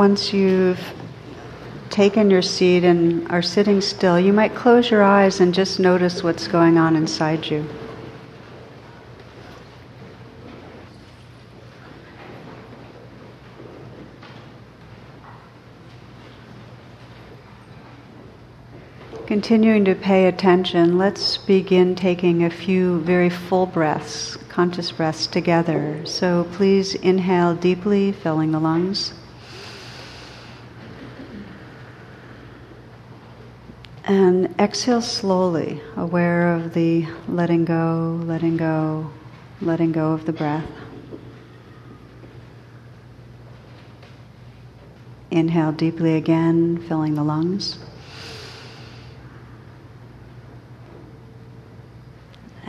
once you've taken your seat and are sitting still, you might close your eyes and just notice what's going on inside you. Continuing to pay attention, let's begin taking a few very full breaths, conscious breaths together. So please inhale deeply, filling the lungs. And exhale slowly, aware of the letting go, letting go, letting go of the breath. Inhale deeply again, filling the lungs.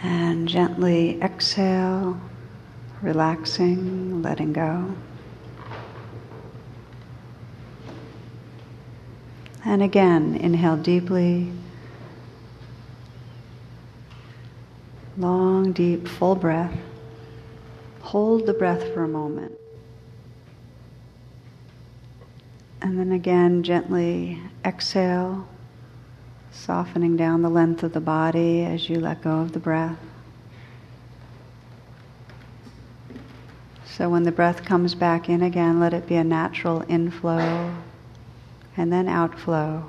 And gently exhale, relaxing, letting go. And again, inhale deeply. Long, deep, full breath. Hold the breath for a moment. And then again, gently exhale, softening down the length of the body as you let go of the breath. So when the breath comes back in again, let it be a natural inflow and then outflow,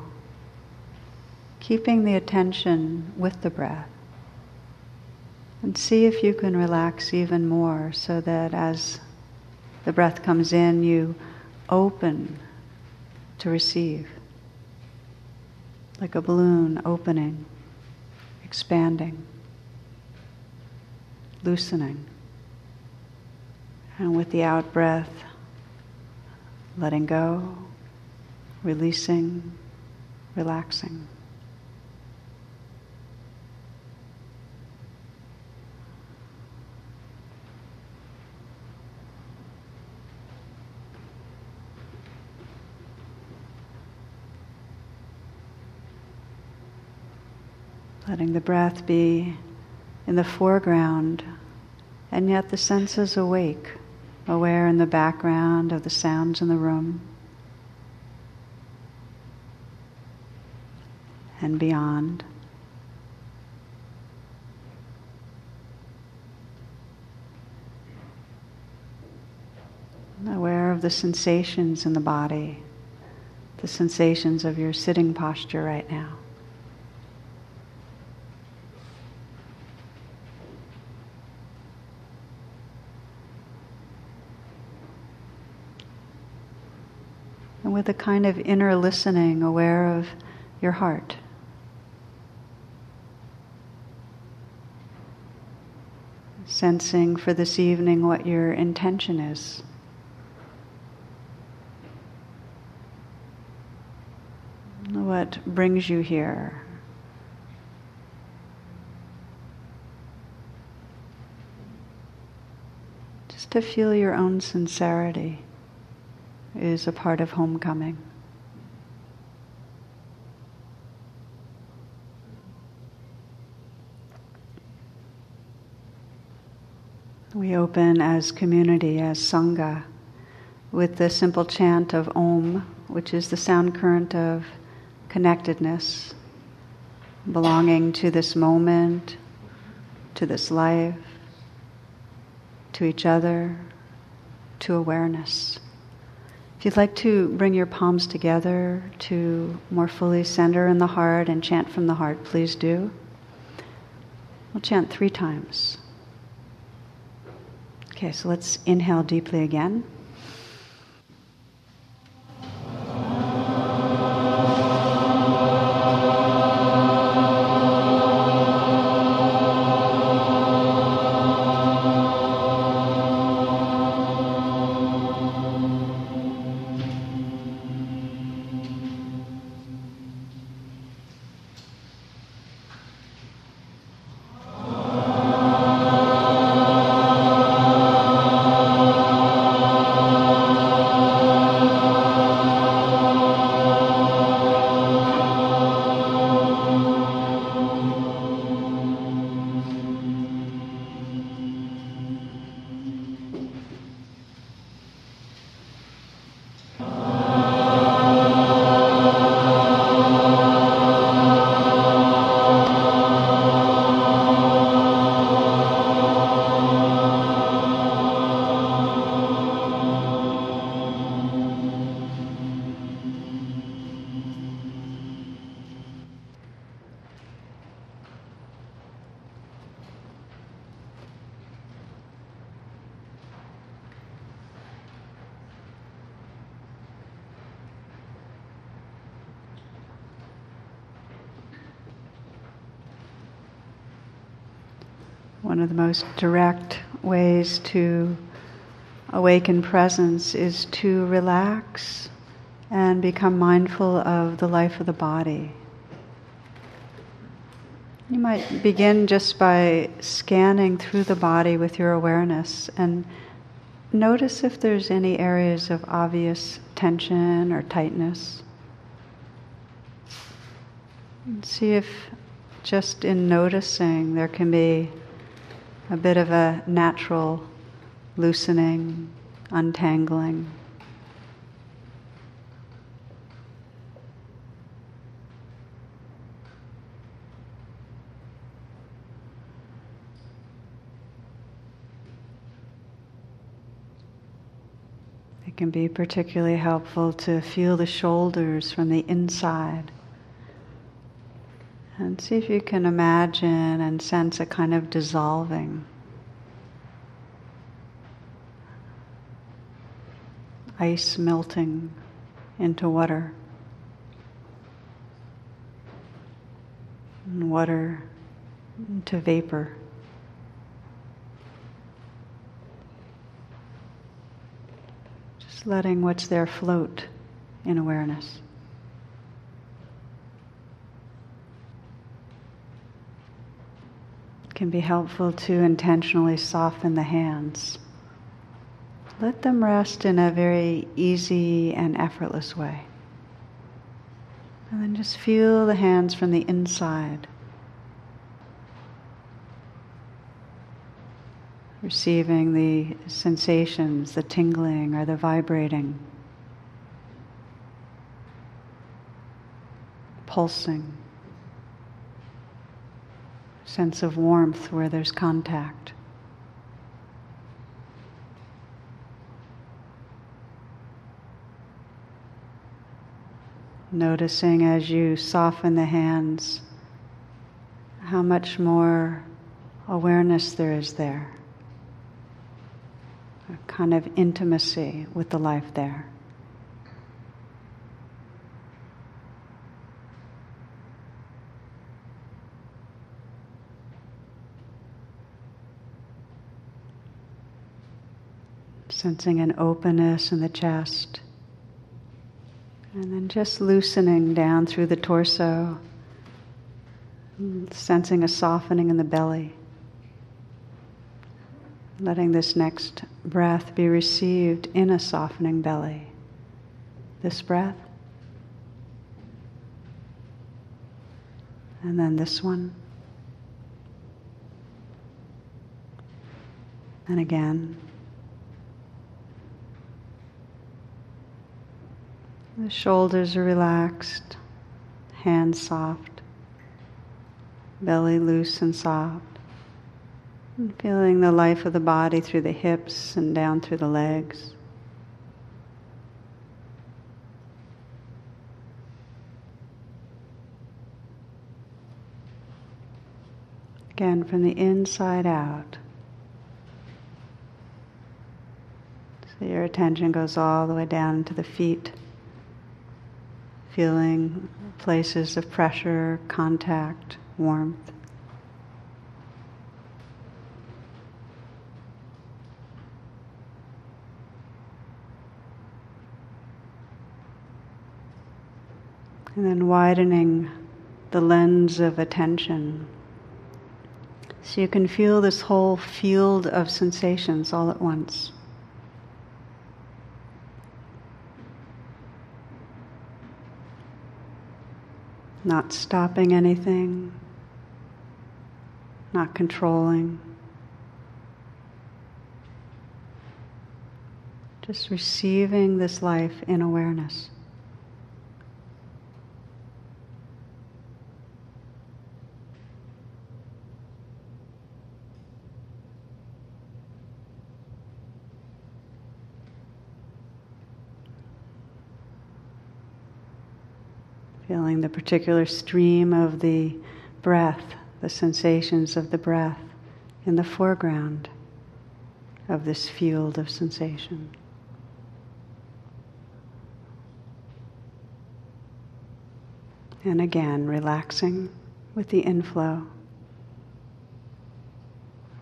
keeping the attention with the breath. And see if you can relax even more so that as the breath comes in, you open to receive. Like a balloon opening, expanding, loosening. And with the out breath, letting go releasing, relaxing. Letting the breath be in the foreground, and yet the senses awake, aware in the background of the sounds in the room. and beyond. Aware of the sensations in the body, the sensations of your sitting posture right now. And with a kind of inner listening, aware of your heart. sensing for this evening what your intention is. What brings you here? Just to feel your own sincerity is a part of homecoming. We open as community, as Sangha, with the simple chant of Om, which is the sound current of connectedness, belonging to this moment, to this life, to each other, to awareness. If you'd like to bring your palms together to more fully center in the heart and chant from the heart, please do. We'll chant three times. Okay, so let's inhale deeply again. One of the most direct ways to awaken presence is to relax and become mindful of the life of the body. You might begin just by scanning through the body with your awareness and notice if there's any areas of obvious tension or tightness. And see if just in noticing there can be a bit of a natural loosening, untangling. It can be particularly helpful to feel the shoulders from the inside. And see if you can imagine and sense a kind of dissolving. Ice melting into water. And water into vapor. Just letting what's there float in awareness. Can be helpful to intentionally soften the hands. Let them rest in a very easy and effortless way. And then just feel the hands from the inside. receiving the sensations, the tingling or the vibrating, pulsing, sense of warmth where there's contact. Noticing as you soften the hands how much more awareness there is there a kind of intimacy with the life there. Sensing an openness in the chest. And then just loosening down through the torso, mm, sensing a softening in the belly. Letting this next breath be received in a softening belly. This breath. And then this one. And again. The shoulders are relaxed, hands soft, belly loose and soft. And feeling the life of the body through the hips and down through the legs. Again, from the inside out. So your attention goes all the way down to the feet, feeling places of pressure, contact, warmth. And then widening the lens of attention. So you can feel this whole field of sensations all at once. Not stopping anything, not controlling. Just receiving this life in awareness. Feeling the particular stream of the breath, the sensations of the breath in the foreground of this field of sensation. And again, relaxing with the inflow.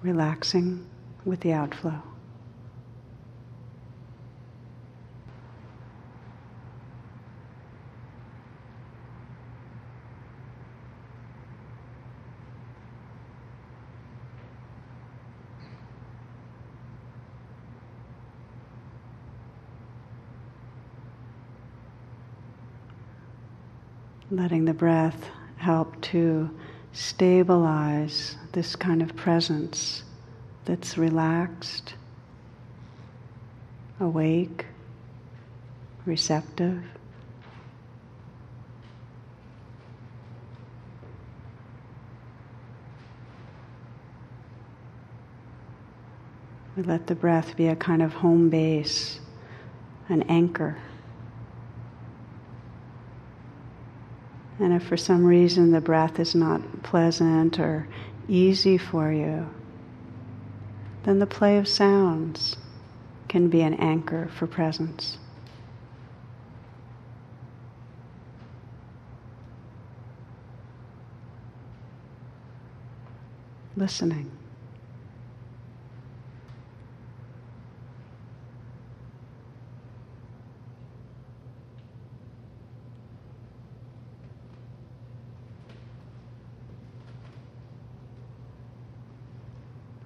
relaxing with the outflow. Letting the breath help to stabilize this kind of presence that's relaxed, awake, receptive. We let the breath be a kind of home base, an anchor. And if for some reason the breath is not pleasant or easy for you, then the play of sounds can be an anchor for presence. Listening.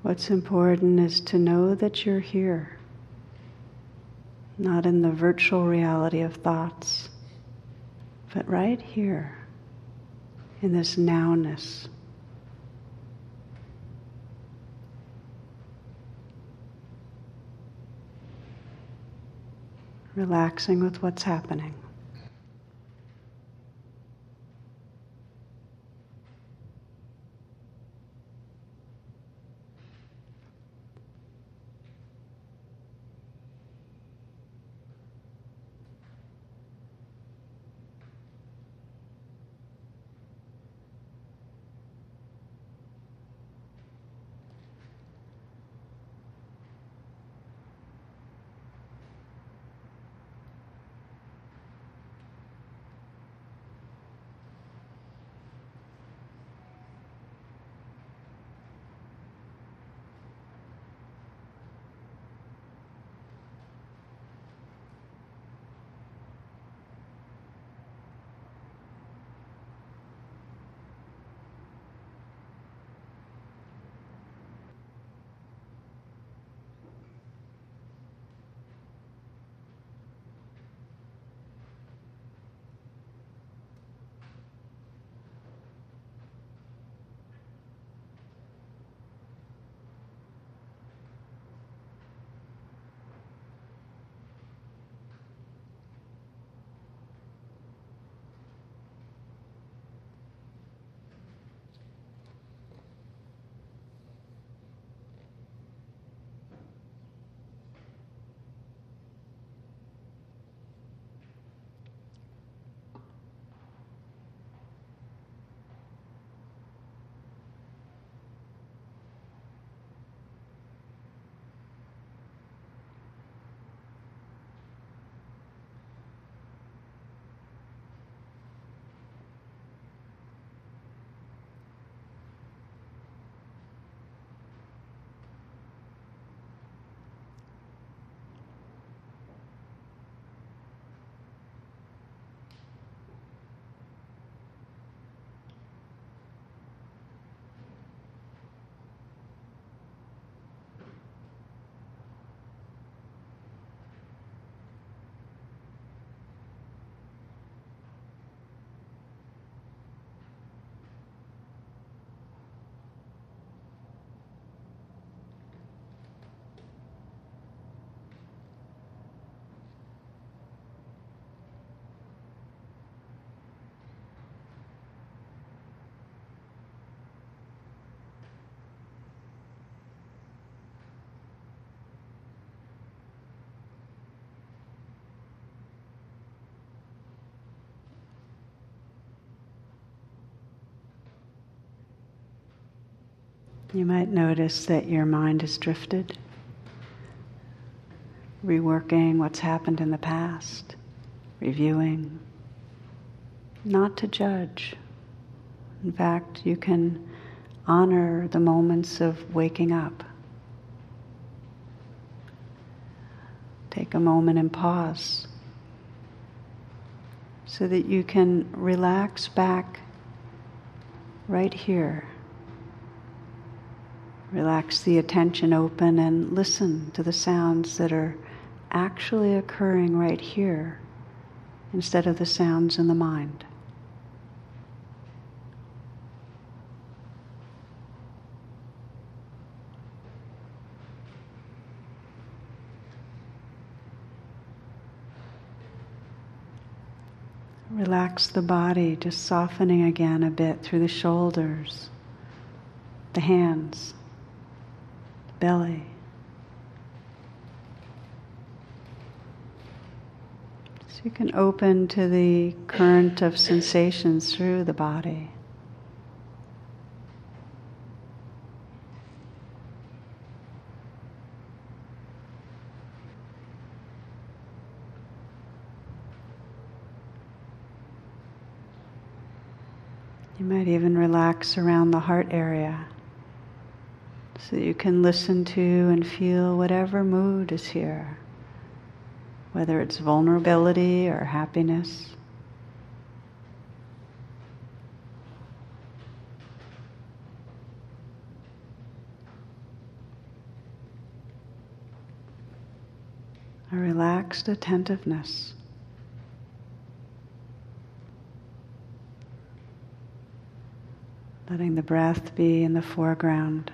What's important is to know that you're here, not in the virtual reality of thoughts, but right here in this nowness. Relaxing with what's happening. You might notice that your mind has drifted, reworking what's happened in the past, reviewing, not to judge. In fact, you can honor the moments of waking up. Take a moment and pause so that you can relax back right here. Relax the attention open and listen to the sounds that are actually occurring right here instead of the sounds in the mind. Relax the body, just softening again a bit through the shoulders, the hands, belly. So you can open to the current of sensations through the body. You might even relax around the heart area so you can listen to and feel whatever mood is here, whether it's vulnerability or happiness. A relaxed attentiveness. letting the breath be in the foreground.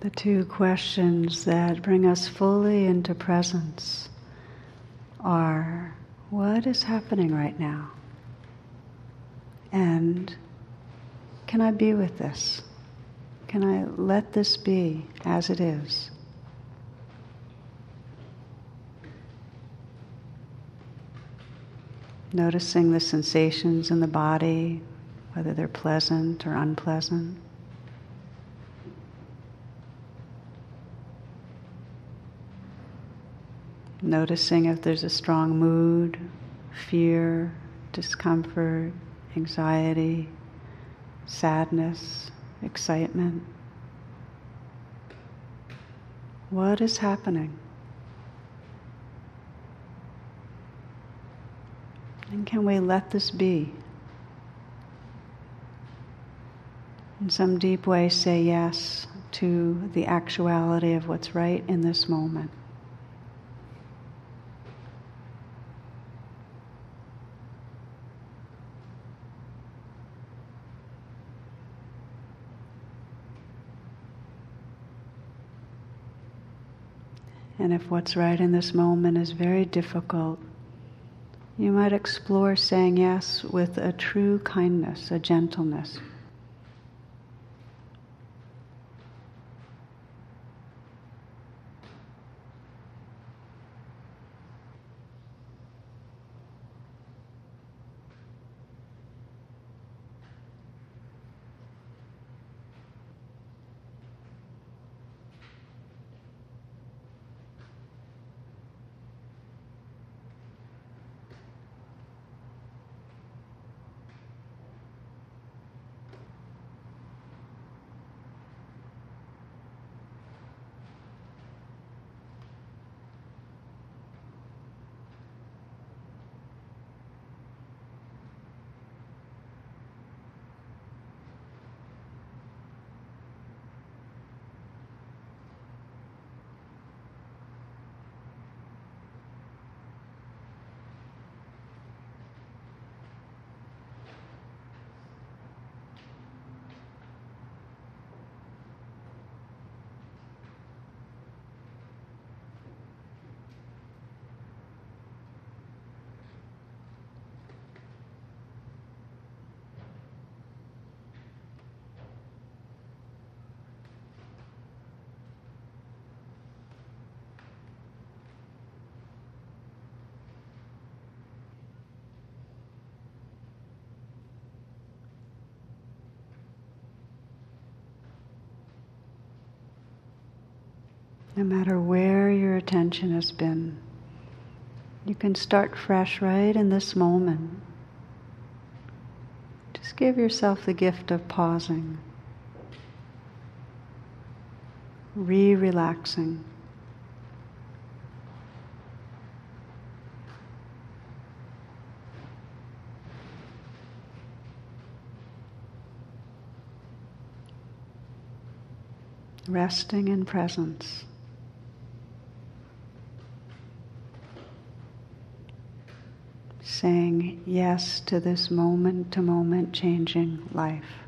The two questions that bring us fully into presence are what is happening right now? And can I be with this? Can I let this be as it is? Noticing the sensations in the body, whether they're pleasant or unpleasant. Noticing if there's a strong mood, fear, discomfort, anxiety, sadness, excitement. What is happening? And can we let this be? In some deep way, say yes to the actuality of what's right in this moment. And if what's right in this moment is very difficult, you might explore saying yes with a true kindness, a gentleness. No matter where your attention has been, you can start fresh right in this moment. Just give yourself the gift of pausing, re relaxing. Resting in presence. Saying yes to this moment to moment changing life.